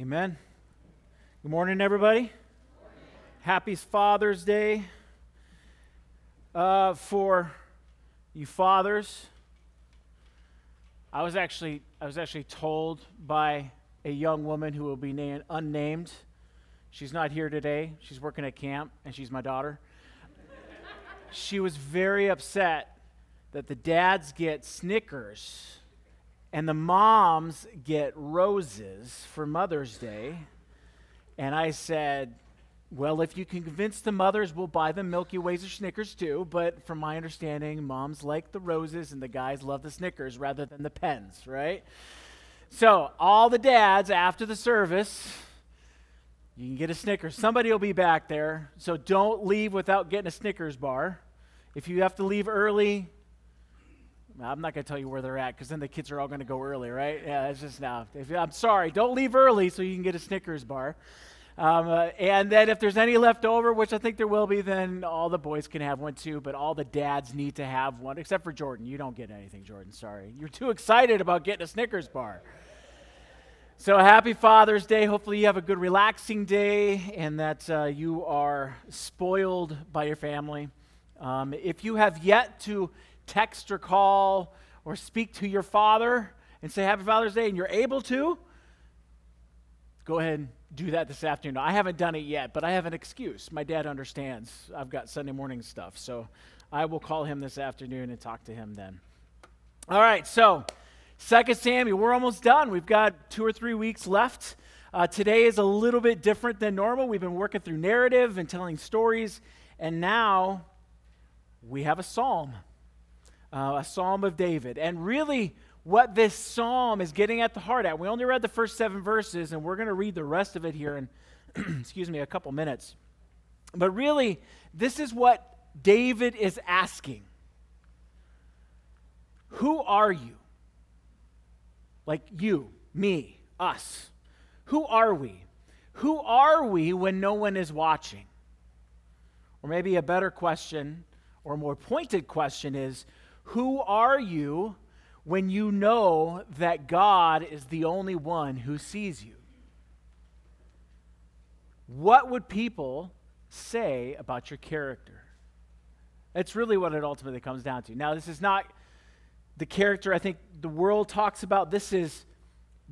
Amen. Good morning, everybody. Happy Father's Day. Uh, for you fathers, I was actually I was actually told by a young woman who will be named unnamed. She's not here today. She's working at camp, and she's my daughter. she was very upset that the dads get Snickers and the moms get roses for Mother's Day. And I said, well, if you can convince the mothers, we'll buy them Milky Ways or Snickers too. But from my understanding, moms like the roses and the guys love the Snickers rather than the pens, right? So, all the dads after the service, you can get a Snickers. Somebody will be back there. So, don't leave without getting a Snickers bar. If you have to leave early, I'm not going to tell you where they're at because then the kids are all going to go early, right? Yeah, it's just now. If, I'm sorry, don't leave early so you can get a Snickers bar. Um, uh, and then if there's any left over, which I think there will be, then all the boys can have one too, but all the dads need to have one, except for Jordan. You don't get anything, Jordan. Sorry. You're too excited about getting a Snickers bar. So happy Father's Day. Hopefully, you have a good, relaxing day and that uh, you are spoiled by your family. Um, if you have yet to text or call or speak to your father and say Happy Father's Day and you're able to, go ahead and do that this afternoon. I haven't done it yet, but I have an excuse. My dad understands I've got Sunday morning stuff. So I will call him this afternoon and talk to him then. All right, so Second Samuel, we're almost done. We've got two or three weeks left. Uh, today is a little bit different than normal. We've been working through narrative and telling stories, and now we have a psalm uh, a psalm of David. And really, what this psalm is getting at the heart at. We only read the first seven verses, and we're going to read the rest of it here in, excuse me, a couple minutes. But really, this is what David is asking Who are you? Like you, me, us. Who are we? Who are we when no one is watching? Or maybe a better question, or more pointed question is who are you when you know that God is the only one who sees you? What would people say about your character? That's really what it ultimately comes down to. Now, this is not the character I think the world talks about. This is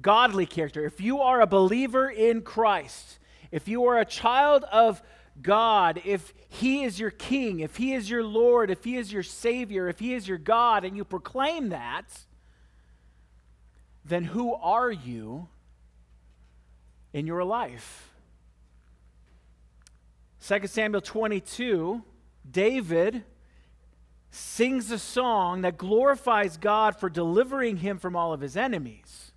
godly character. If you are a believer in Christ, if you are a child of God, if He is your King, if He is your Lord, if He is your Savior, if He is your God, and you proclaim that, then who are you in your life? 2 Samuel 22, David sings a song that glorifies God for delivering him from all of his enemies.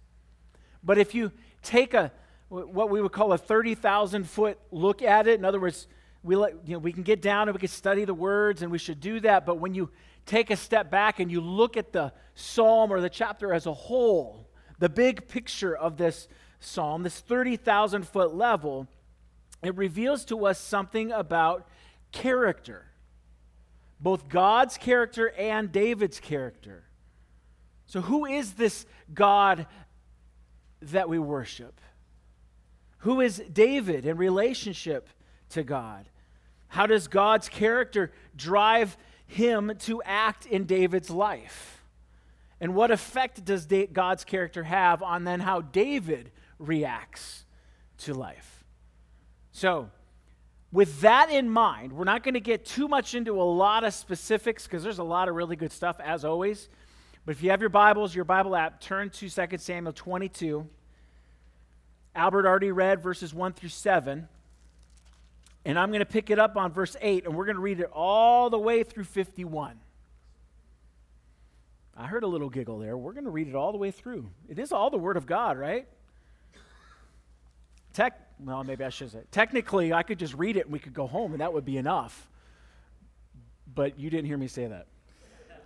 But if you take a what we would call a 30,000 foot look at it. In other words, we, let, you know, we can get down and we can study the words, and we should do that. But when you take a step back and you look at the psalm or the chapter as a whole, the big picture of this psalm, this 30,000 foot level, it reveals to us something about character, both God's character and David's character. So, who is this God that we worship? Who is David in relationship to God? How does God's character drive him to act in David's life? And what effect does God's character have on then how David reacts to life? So, with that in mind, we're not going to get too much into a lot of specifics because there's a lot of really good stuff, as always. But if you have your Bibles, your Bible app, turn to 2 Samuel 22. Albert already read verses 1 through 7. And I'm going to pick it up on verse 8, and we're going to read it all the way through 51. I heard a little giggle there. We're going to read it all the way through. It is all the Word of God, right? Tech, well, maybe I should say. Technically, I could just read it and we could go home, and that would be enough. But you didn't hear me say that.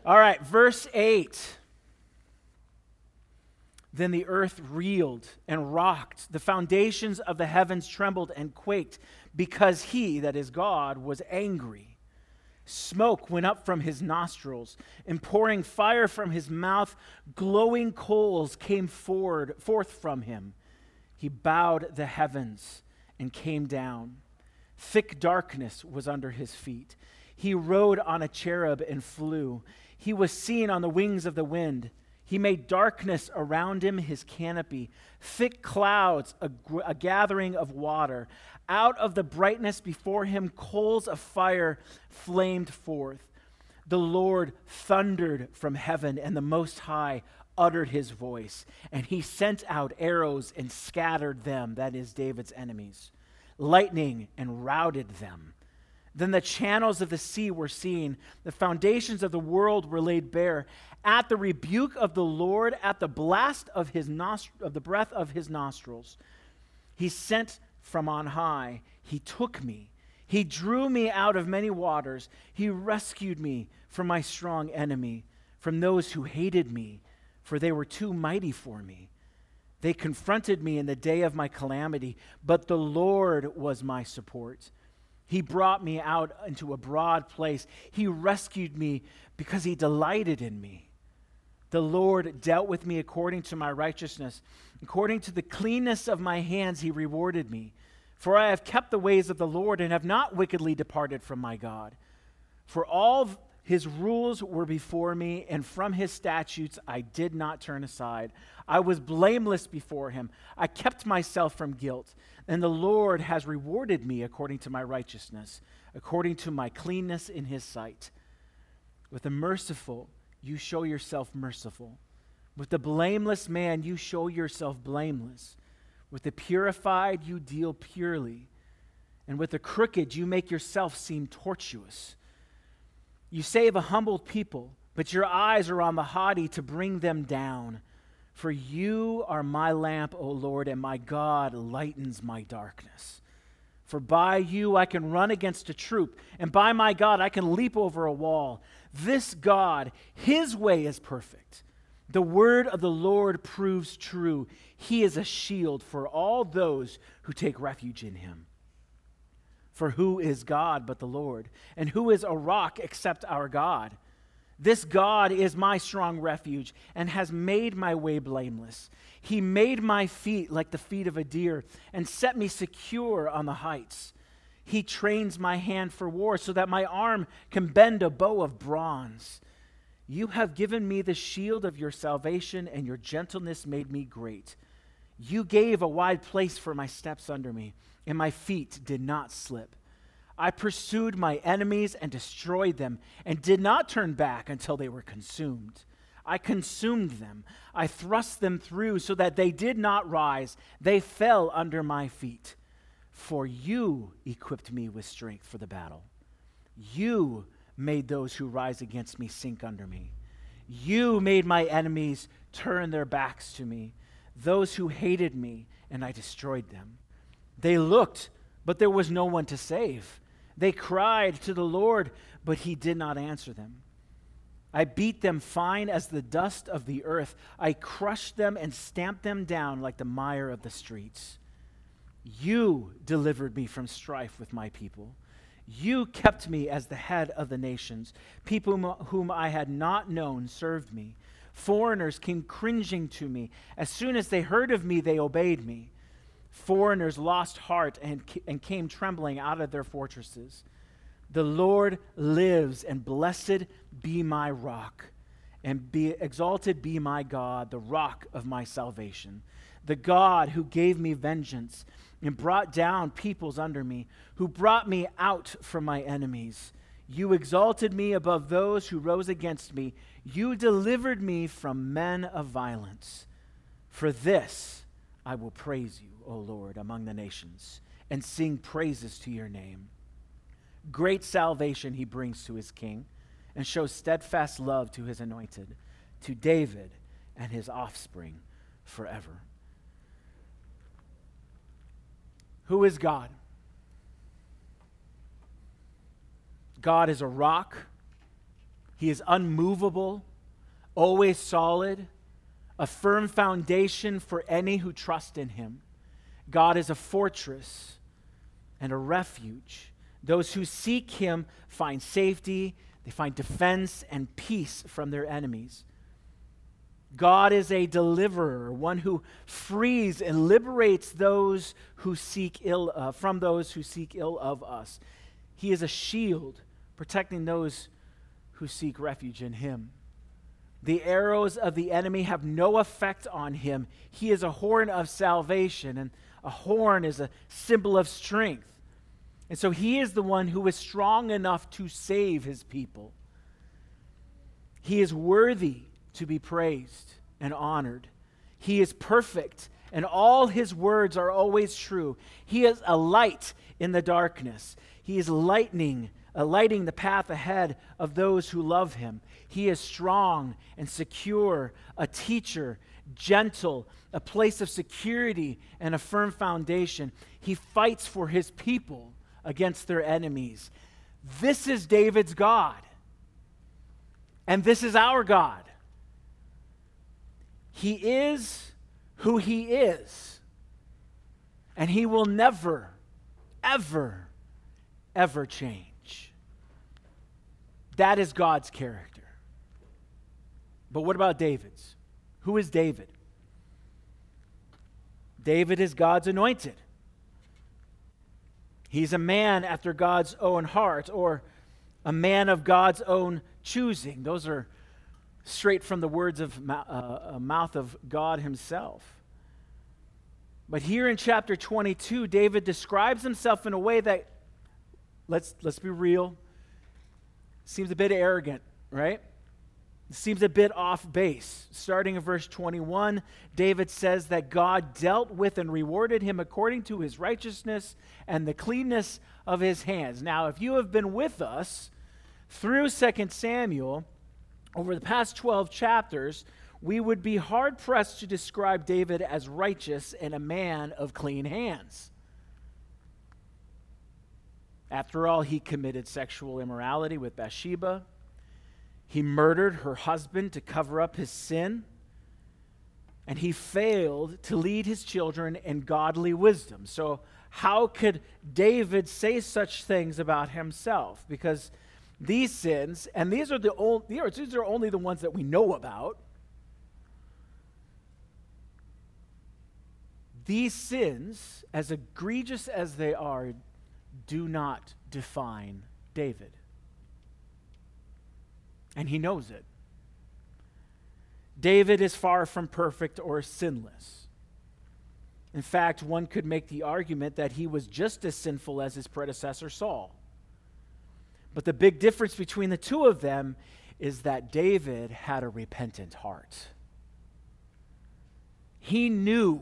All right, verse 8. Then the earth reeled and rocked. The foundations of the heavens trembled and quaked because he, that is God, was angry. Smoke went up from his nostrils, and pouring fire from his mouth, glowing coals came forward, forth from him. He bowed the heavens and came down. Thick darkness was under his feet. He rode on a cherub and flew. He was seen on the wings of the wind. He made darkness around him his canopy, thick clouds, a, a, gathering of water. Out of the brightness before him, coals of fire flamed forth. The Lord thundered from heaven, and the Most High uttered his voice, and he sent out arrows and scattered them, that is, David's enemies, lightning and routed them. Then the channels of the sea were seen, the foundations of the world were laid bare. At the rebuke of the Lord, at the blast of, his nost- of the breath of his nostrils, he sent from on high, he took me. He drew me out of many waters. He rescued me from my strong enemy, from those who hated me for they were too mighty for me. They confronted me in the day of my calamity, but the Lord was my support. He brought me out into a broad place. He rescued me because he delighted in me. The Lord dealt with me according to my righteousness. According to the cleanness of my hands, he rewarded me. For I have kept the ways of the Lord and have not wickedly departed from my God. For all his rules were before me, and from his statutes I did not turn aside. I was blameless before him. I kept myself from guilt, and the Lord has rewarded me according to my righteousness, according to my cleanness in his sight. With the merciful, you show yourself merciful. With the blameless man, you show yourself blameless. With the purified, you deal purely. And with the crooked, you make yourself seem tortuous. You save a humbled people, but your eyes are on the haughty to bring them down. For you are my lamp, O Lord, and my God lightens my darkness. For by you I can run against a troop, and by my God I can leap over a wall. This God, his way is perfect. The word of the Lord proves true. He is a shield for all those who take refuge in him. For who is God but the Lord? And who is a rock except our God? This God is my strong refuge and has made my way blameless. He made my feet like the feet of a deer and set me secure on the heights. He trains my hand for war so that my arm can bend a bow of bronze. You have given me the shield of your salvation, and your gentleness made me great. You gave a wide place for my steps under me and my feet did not slip. I pursued my enemies and destroyed them, and did not turn back until they were consumed. I consumed them. I thrust them through so that they did not rise. They fell under my feet. For you equipped me with strength for the battle. You made those who rise against me sink under me. You made my enemies turn their backs to me, those who hated me, and I destroyed them. They looked, but there was no one to save. They cried to the Lord, but he did not answer them. I beat them fine as the dust of the earth. I crushed them and stamped them down like the mire of the streets. You delivered me from strife with my people. You kept me as the head of the nations. People whom I had not known served me. Foreigners came cringing to me. As soon as they heard of me, they obeyed me. Foreigners lost heart and, and came trembling out of their fortresses. The Lord lives, and blessed be my rock, and be exalted be my God, the rock of my salvation, the God who gave me vengeance and brought down peoples under me, who brought me out from my enemies. You exalted me above those who rose against me. You delivered me from men of violence. For this I will praise you. O Lord, among the nations, and sing praises to your name. Great salvation he brings to his king, and shows steadfast love to his anointed, to David and his offspring forever. Who is God? God is a rock. He is unmovable, always solid, a firm foundation for any who trust in him. God is a fortress and a refuge. Those who seek him find safety, they find defense and peace from their enemies. God is a deliverer, one who frees and liberates those who seek ill uh, from those who seek ill of us. He is a shield protecting those who seek refuge in him. The arrows of the enemy have no effect on him. He is a horn of salvation, and a horn is a symbol of strength. And so he is the one who is strong enough to save his people. He is worthy to be praised and honored. He is perfect, and all his words are always true. He is a light in the darkness. He is lightning, uh, lighting the path ahead of those who love him. He is strong and secure, a teacher, gentle, a place of security and a firm foundation. He fights for his people against their enemies. This is David's God. And this is our God. He is who He is. And He will never, ever, ever change. That is God's character. But what about David's? Who is David? David is God's anointed. He's a man after God's own heart, or a man of God's own choosing. Those are straight from the words of uh, mouth of God himself. But here in chapter 22, David describes himself in a way that, let's, let's be real, seems a bit arrogant, right? seems a bit off base. Starting in verse 21, David says that God dealt with and rewarded him according to his righteousness and the cleanness of his hands. Now, if you have been with us through 2 Samuel over the past 12 chapters, we would be hard pressed to describe David as righteous and a man of clean hands. After all, he committed sexual immorality with Bathsheba he murdered her husband to cover up his sin. And he failed to lead his children in godly wisdom. So, how could David say such things about himself? Because these sins, and these are the only, these are only the ones that we know about. These sins, as egregious as they are, do not define David and he knows it. David is far from perfect or sinless. In fact, one could make the argument that he was just as sinful as his predecessor Saul. But the big difference between the two of them is that David had a repentant heart. He knew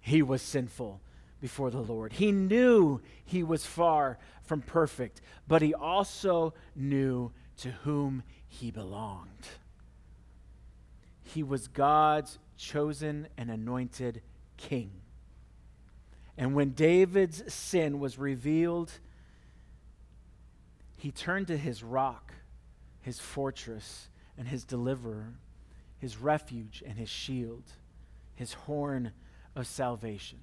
he was sinful before the Lord. He knew he was far from perfect, but he also knew to whom he belonged. He was God's chosen and anointed king. And when David's sin was revealed, he turned to his rock, his fortress, and his deliverer, his refuge and his shield, his horn of salvation.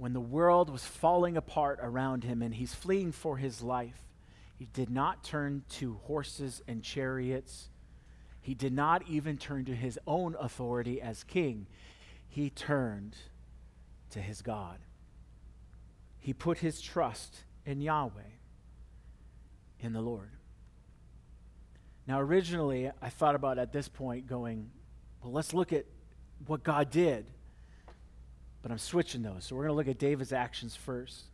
When the world was falling apart around him and he's fleeing for his life, he did not turn to horses and chariots. He did not even turn to his own authority as king. He turned to his God. He put his trust in Yahweh, in the Lord. Now, originally, I thought about at this point going, well, let's look at what God did. But I'm switching those. So we're going to look at David's actions first.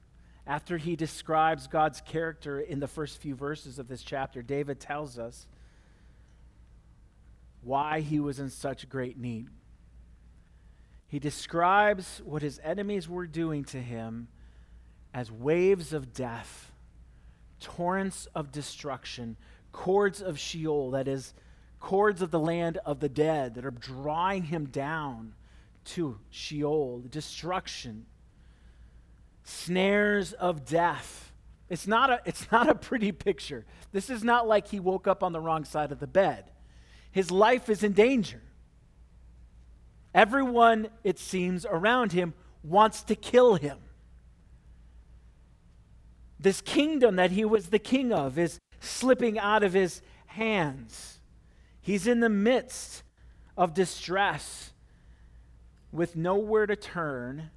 After he describes God's character in the first few verses of this chapter, David tells us why he was in such great need. He describes what his enemies were doing to him as waves of death, torrents of destruction, cords of Sheol, that is, cords of the land of the dead that are drawing him down to Sheol, destruction snares of death. It's not, a, it's not a pretty picture. This is not like he woke up on the wrong side of the bed. His life is in danger. Everyone, it seems, around him wants to kill him. This kingdom that he was the king of is slipping out of his hands. He's in the midst of distress with nowhere to turn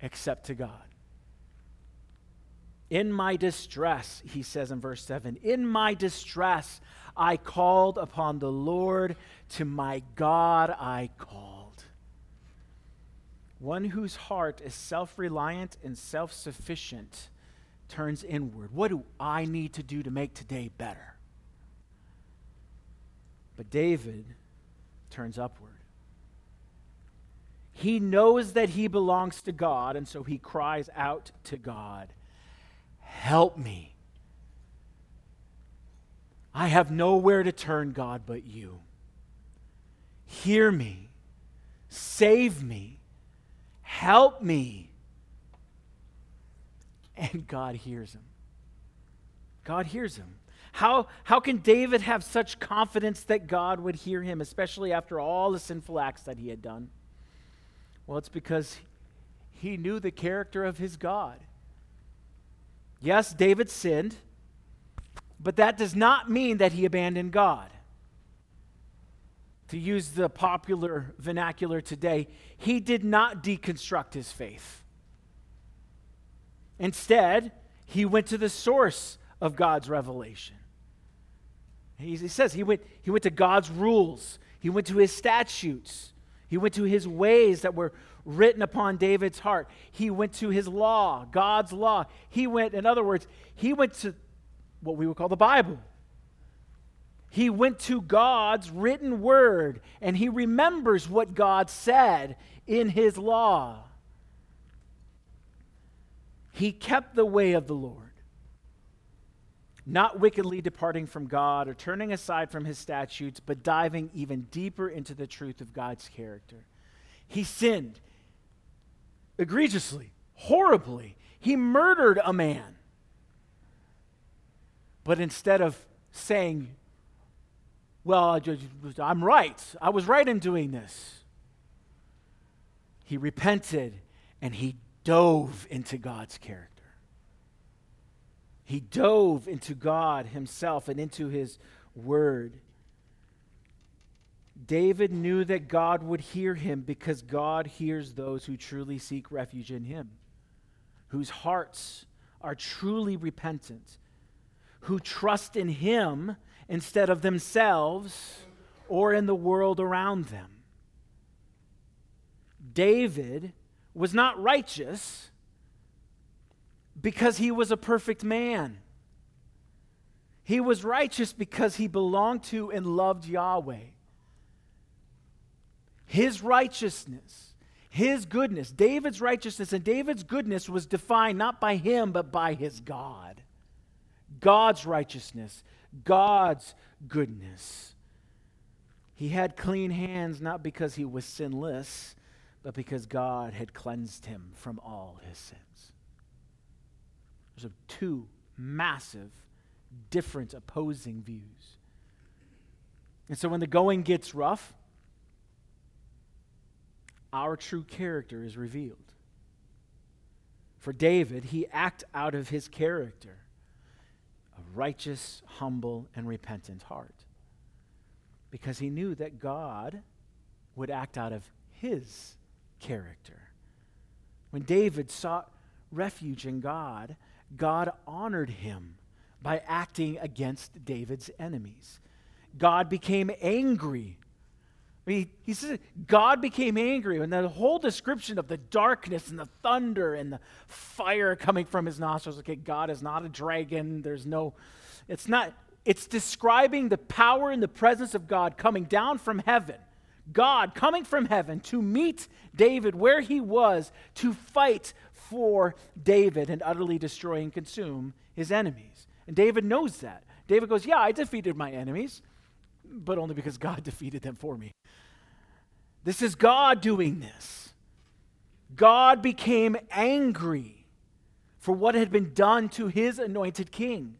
except to God. In my distress, he says in verse 7, in my distress, I called upon the Lord, to my God I called. One whose heart is self reliant and self sufficient turns inward. What do I need to do to make today better? But David turns upward. He knows that he belongs to God, and so he cries out to God, Help me. I have nowhere to turn, God, but you. Hear me. Save me. Help me. And God hears him. God hears him. How, how can David have such confidence that God would hear him, especially after all the sinful acts that he had done? Well, it's because he knew the character of his God. Yes, David sinned, but that does not mean that he abandoned God. To use the popular vernacular today, he did not deconstruct his faith. Instead, he went to the source of God's revelation. He, says he went, he went to God's rules, he went to his statutes, he went to his ways that were written upon David's heart. He went to his law, God's law. He went, in other words, he went to what we would call the Bible. He went to God's written word and he remembers what God said in his law. He kept the way of the Lord not wickedly departing from God or turning aside from his statutes, but diving even deeper into the truth of God's character. He sinned egregiously, horribly. He murdered a man. But instead of saying, Well, I'm right, I was right in doing this, he repented and he dove into God's character. He dove into God himself and into his word. David knew that God would hear him because God hears those who truly seek refuge in him, whose hearts are truly repentant, who trust in him instead of themselves or in the world around them. David was not righteous because he was a perfect man. He was righteous because he belonged to and loved Yahweh. His righteousness, his goodness, David's righteousness and David's goodness was defined not by him, but by his God. God's righteousness, God's goodness. He had clean hands not because he was sinless, but because God had cleansed him from all his sins. There's two massive, different, opposing views. And so when the going gets rough, our true character is revealed. For David, he acted out of his character a righteous, humble, and repentant heart. Because he knew that God would act out of his character. When David sought refuge in God, God honored him by acting against David's enemies. God became angry. I mean, he says God became angry, and the whole description of the darkness and the thunder and the fire coming from his nostrils. Okay, God is not a dragon. There's no, it's not, it's describing the power and the presence of God coming down from heaven. God coming from heaven to meet David where he was to fight for David and utterly destroy and consume his enemies. And David knows that. David goes, Yeah, I defeated my enemies, but only because God defeated them for me. This is God doing this. God became angry for what had been done to his anointed king.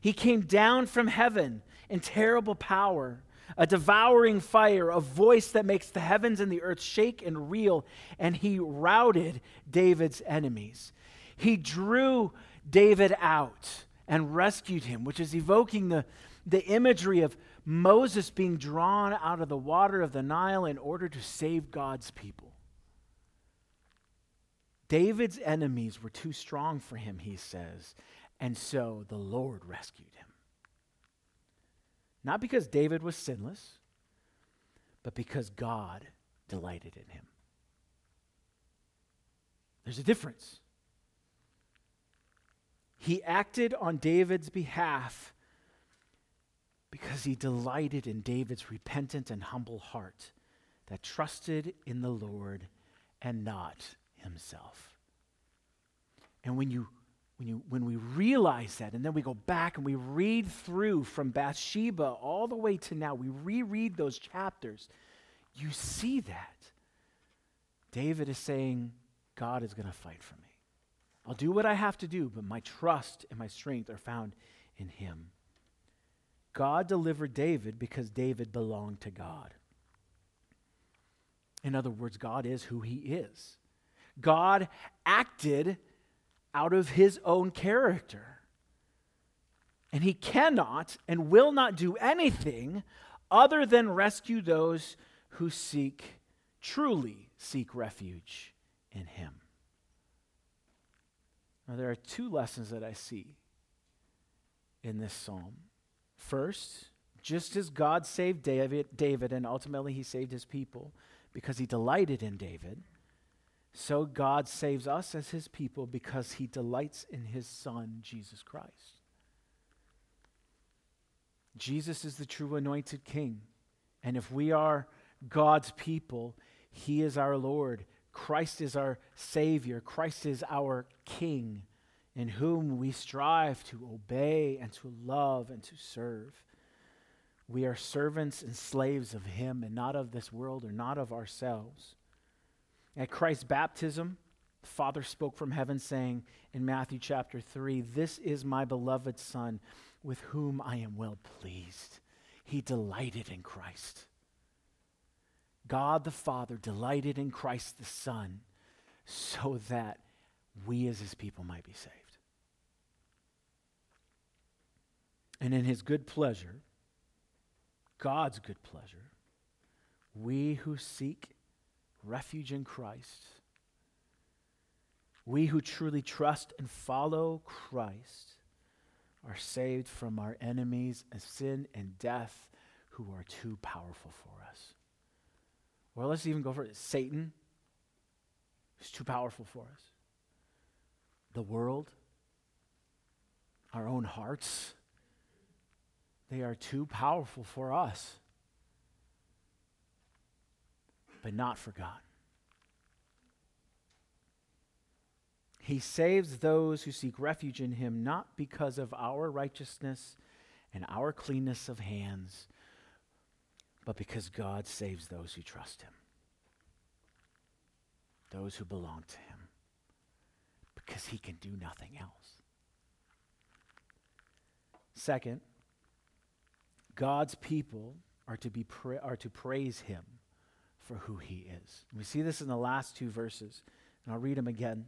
He came down from heaven in terrible power a devouring fire, a voice that makes the heavens and the earth shake and reel, and he routed David's enemies. He drew David out and rescued him, which is evoking the, the imagery of Moses being drawn out of the water of the Nile in order to save God's people. David's enemies were too strong for him, he says, and so the Lord rescued him. Not because David was sinless, but because God delighted in him. There's a difference. He acted on David's behalf because he delighted in David's repentant and humble heart that trusted in the Lord and not himself. And when you when, you, when we realize that, and then we go back and we read through from Bathsheba all the way to now, we reread those chapters, you see that. David is saying, God is going to fight for me. I'll do what I have to do, but my trust and my strength are found in Him. God delivered David because David belonged to God. In other words, God is who He is. God acted out of his own character. And he cannot and will not do anything other than rescue those who seek, truly seek refuge in him. Now, there are two lessons that I see in this psalm. First, just as God saved David, David and ultimately he saved his people because he delighted in David, so God saves us as his people because he delights in his son, Jesus Christ. Jesus is the true anointed king. And if we are God's people, he is our Lord. Christ is our Savior. Christ is our King, in whom we strive to obey and to love and to serve. We are servants and slaves of Him and not of this world or not of ourselves. At Christ's baptism, the Father spoke from heaven, saying in Matthew chapter 3, This is my beloved Son, with whom I am well pleased. He delighted in Christ. God the Father delighted in Christ the Son so that we as his people might be saved. And in his good pleasure, God's good pleasure, we who seek refuge in Christ. We who truly trust and follow Christ are saved from our enemies of sin and death who are too powerful for us. Or let's even go for it Satan, who's too powerful for us. The world, our own hearts, they are too powerful for us but not for God. He saves those who seek refuge in him not because of our righteousness and our cleanness of hands, but because God saves those who trust him, those who belong to him, because he can do nothing else. Second, God's people are to, be pra- are to praise him for who he is. We see this in the last two verses, and I'll read them again.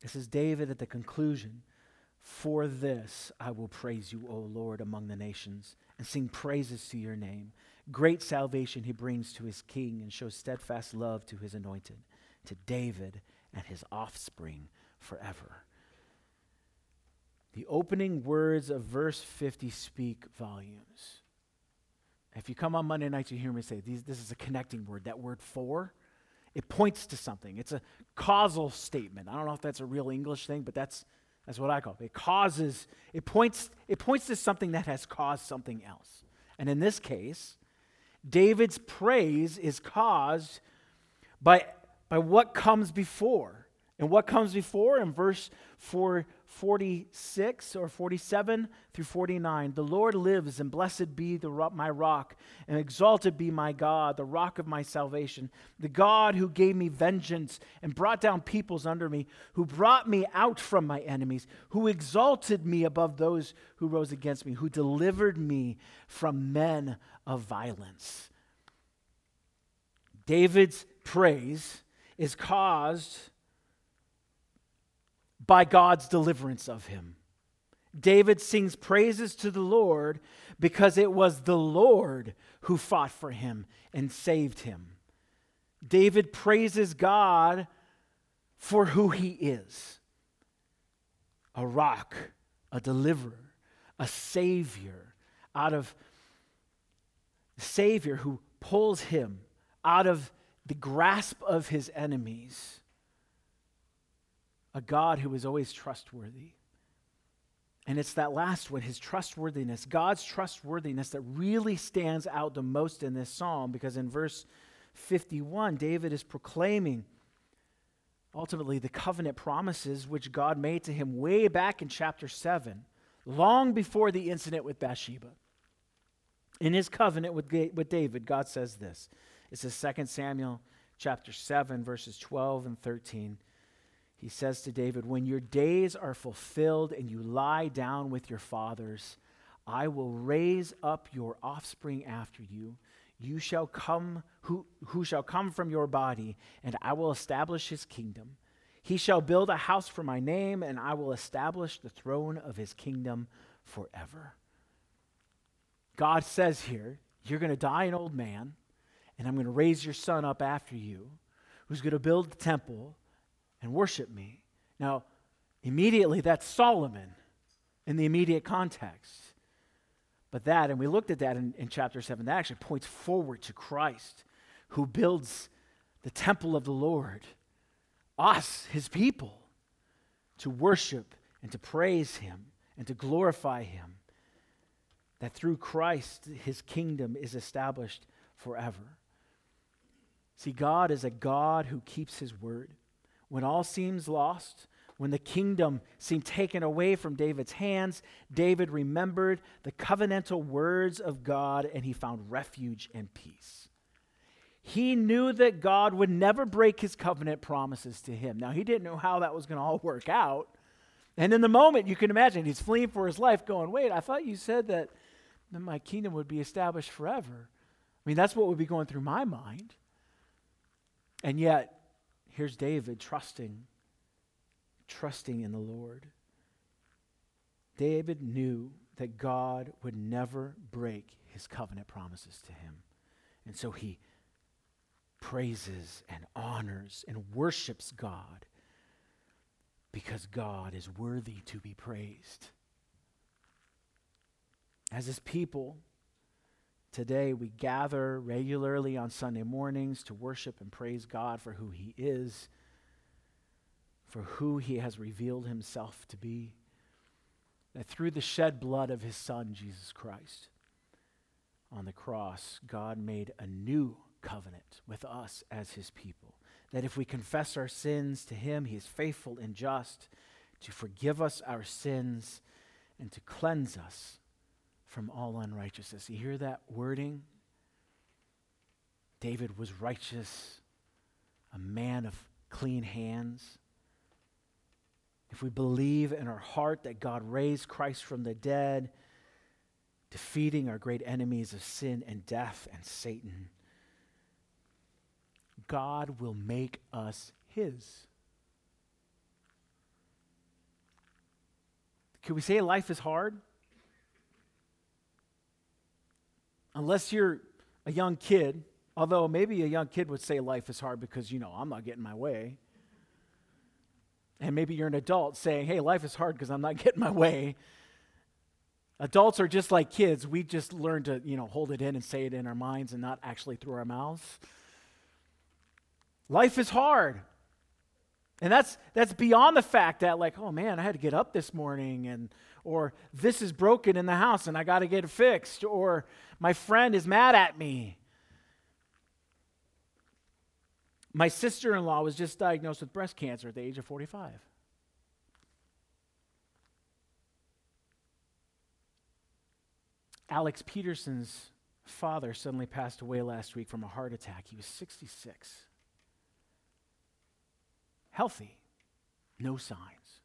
This is David at the conclusion. For this I will praise you, O Lord, among the nations, and sing praises to your name. Great salvation he brings to his king, and shows steadfast love to his anointed, to David and his offspring forever. The opening words of verse 50 speak volumes. If you come on Monday nights, you hear me say this is a connecting word. That word for, it points to something. It's a causal statement. I don't know if that's a real English thing, but that's, that's what I call it. It causes, it points, it points to something that has caused something else. And in this case, David's praise is caused by, by what comes before. And what comes before in verse 4, 46 or 47 through 49 The Lord lives, and blessed be the, my rock, and exalted be my God, the rock of my salvation, the God who gave me vengeance and brought down peoples under me, who brought me out from my enemies, who exalted me above those who rose against me, who delivered me from men of violence. David's praise is caused by God's deliverance of him. David sings praises to the Lord because it was the Lord who fought for him and saved him. David praises God for who he is a rock, a deliverer, a savior out of savior who pulls him out of the grasp of his enemies. A God who is always trustworthy. And it's that last one, his trustworthiness, God's trustworthiness, that really stands out the most in this psalm because in verse 51, David is proclaiming ultimately the covenant promises which God made to him way back in chapter 7, long before the incident with Bathsheba. In his covenant with, with David, God says this. It says 2 Samuel chapter 7, verses 12 and 13 he says to David, When your days are fulfilled and you lie down with your fathers, I will raise up your offspring after you. You shall come, who, who shall come from your body, and I will establish his kingdom. He shall build a house for my name, and I will establish the throne of his kingdom forever. God says here, You're going to die an old man, and I'm going to raise your son up after you, who's going to build the temple and worship me. Now, immediately, that's Solomon in the immediate context. But that, and we looked at that in, in chapter 7, that actually points forward to Christ who builds the temple of the Lord, us, his people, to worship and to praise him and to glorify him. That through Christ, his kingdom is established forever. See, God is a God who keeps his word when all seems lost, when the kingdom seemed taken away from David's hands, David remembered the covenantal words of God and he found refuge and peace. He knew that God would never break his covenant promises to him. Now, he didn't know how that was going to all work out. And in the moment, you can imagine he's fleeing for his life, going, Wait, I thought you said that, that my kingdom would be established forever. I mean, that's what would be going through my mind. And yet, Here's David trusting, trusting in the Lord. David knew that God would never break his covenant promises to him. And so he praises and honors and worships God because God is worthy to be praised. As his people, Today, we gather regularly on Sunday mornings to worship and praise God for who He is, for who He has revealed Himself to be. That through the shed blood of His Son, Jesus Christ, on the cross, God made a new covenant with us as His people. That if we confess our sins to Him, He is faithful and just to forgive us our sins and to cleanse us from all unrighteousness. You hear that wording? David was righteous, a man of clean hands. If we believe in our heart that God raised Christ from the dead, defeating our great enemies of sin and death and Satan, God will make us his. Can we say life is hard? Unless you're a young kid, although maybe a young kid would say life is hard because, you know, I'm not getting my way. And maybe you're an adult saying, hey, life is hard because I'm not getting my way. Adults are just like kids. We just learn to, you know, hold it in and say it in our minds and not actually through our mouths. Life is hard. And that's that's beyond the fact that like, oh man, I had to get up this morning and or this is broken in the house and I got to get it fixed, or my friend is mad at me. My sister in law was just diagnosed with breast cancer at the age of 45. Alex Peterson's father suddenly passed away last week from a heart attack. He was 66. Healthy, no signs.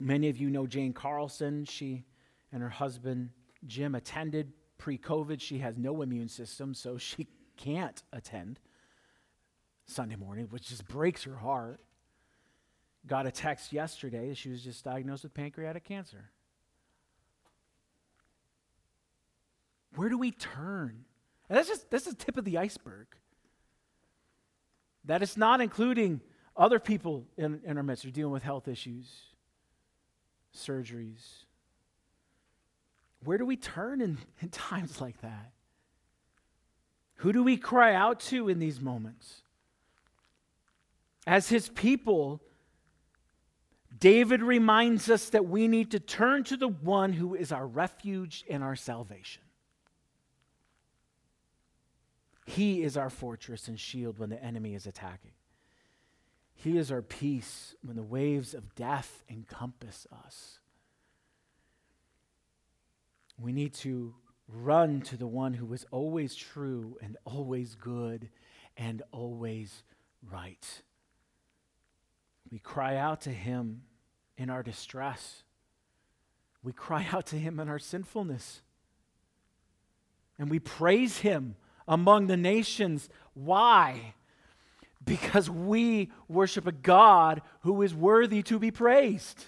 Many of you know Jane Carlson. She and her husband Jim attended pre COVID. She has no immune system, so she can't attend Sunday morning, which just breaks her heart. got a text yesterday. that She was just diagnosed with pancreatic cancer. Where do we turn? And that's just that's the tip of the iceberg. That is not including other people in, in our midst who are dealing with health issues, surgeries. Where do we turn in, in times like that? Who do we cry out to in these moments? As his people, David reminds us that we need to turn to the one who is our refuge and our salvation. He is our fortress and shield when the enemy is attacking. He is our peace when the waves of death encompass us. We need to run to the one who is always true and always good and always right. We cry out to him in our distress. We cry out to him in our sinfulness. And we praise him among the nations. Why? Because we worship a God who is worthy to be praised.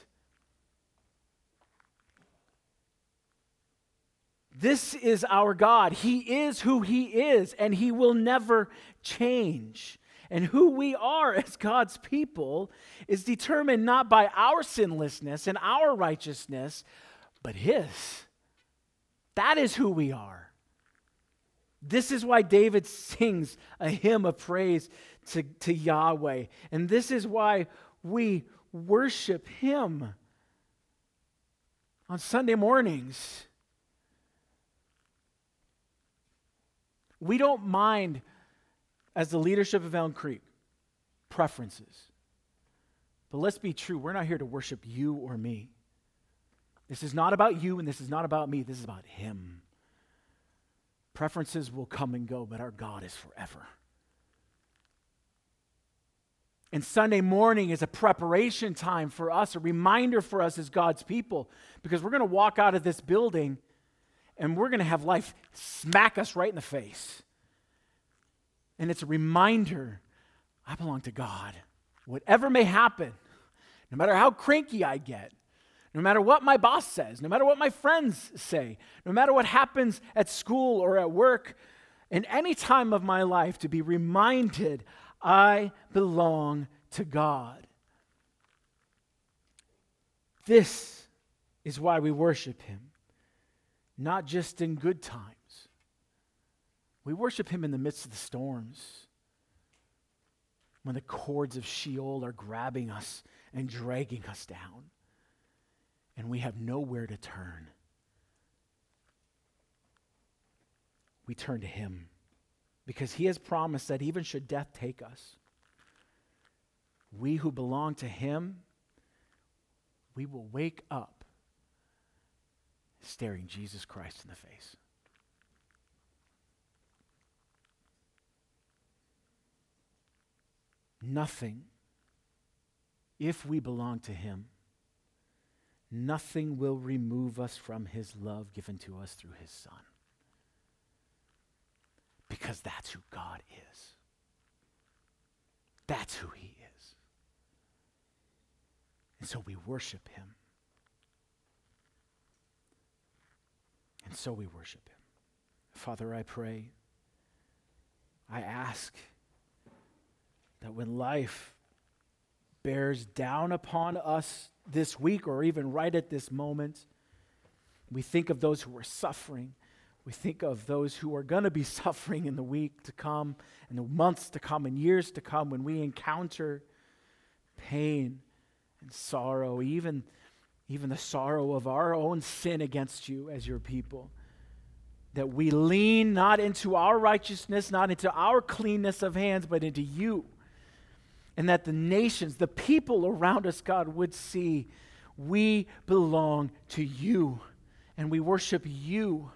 This is our God. He is who He is, and He will never change. And who we are as God's people is determined not by our sinlessness and our righteousness, but His. That is who we are. This is why David sings a hymn of praise to, to Yahweh. And this is why we worship Him on Sunday mornings. We don't mind, as the leadership of Elm Creek, preferences. But let's be true, we're not here to worship you or me. This is not about you and this is not about me, this is about Him. Preferences will come and go, but our God is forever. And Sunday morning is a preparation time for us, a reminder for us as God's people, because we're going to walk out of this building and we're going to have life smack us right in the face. And it's a reminder I belong to God. Whatever may happen, no matter how cranky I get, no matter what my boss says, no matter what my friends say, no matter what happens at school or at work, in any time of my life, to be reminded I belong to God. This is why we worship Him, not just in good times. We worship Him in the midst of the storms, when the cords of Sheol are grabbing us and dragging us down and we have nowhere to turn. We turn to Him because He has promised that even should death take us, we who belong to Him, we will wake up staring Jesus Christ in the face. Nothing, if we belong to Him, nothing will remove us from his love given to us through his Son. Because that's who God is. That's who he is. And so we worship him. And so we worship him. Father, I pray, I ask that when life bears down upon us this week or even right at this moment. We think of those who are suffering. We think of those who are going to be suffering in the week to come, and the months to come, and years to come when we encounter pain and sorrow, even, even the sorrow of our own sin against you as your people. That we lean not into our righteousness, not into our cleanness of hands, but into you and that the nations, the people around us, God, would see we belong to you and we worship you.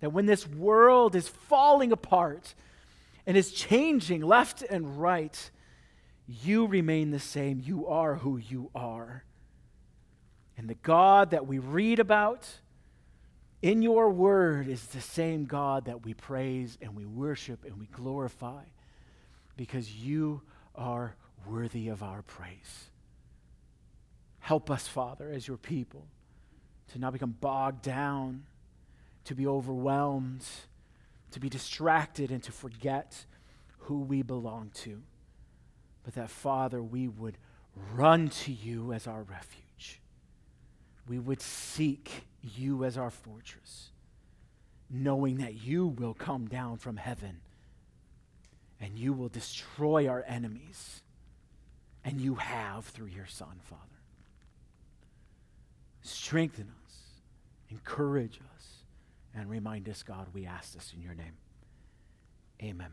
That when this world is falling apart and is changing left and right, you remain the same. You are who you are. And the God that we read about in your word is the same God that we praise and we worship and we glorify because you are worthy of our praise. Help us, Father, as your people, to not become bogged down, to be overwhelmed, to be distracted, and to forget who we belong to. But that, Father, we would run to you as our refuge. We would seek you as our fortress, knowing that you will come down from heaven and you will destroy our enemies. And you have through your Son, Father. Strengthen us, encourage us, and remind us, God, we ask this in your name. Amen.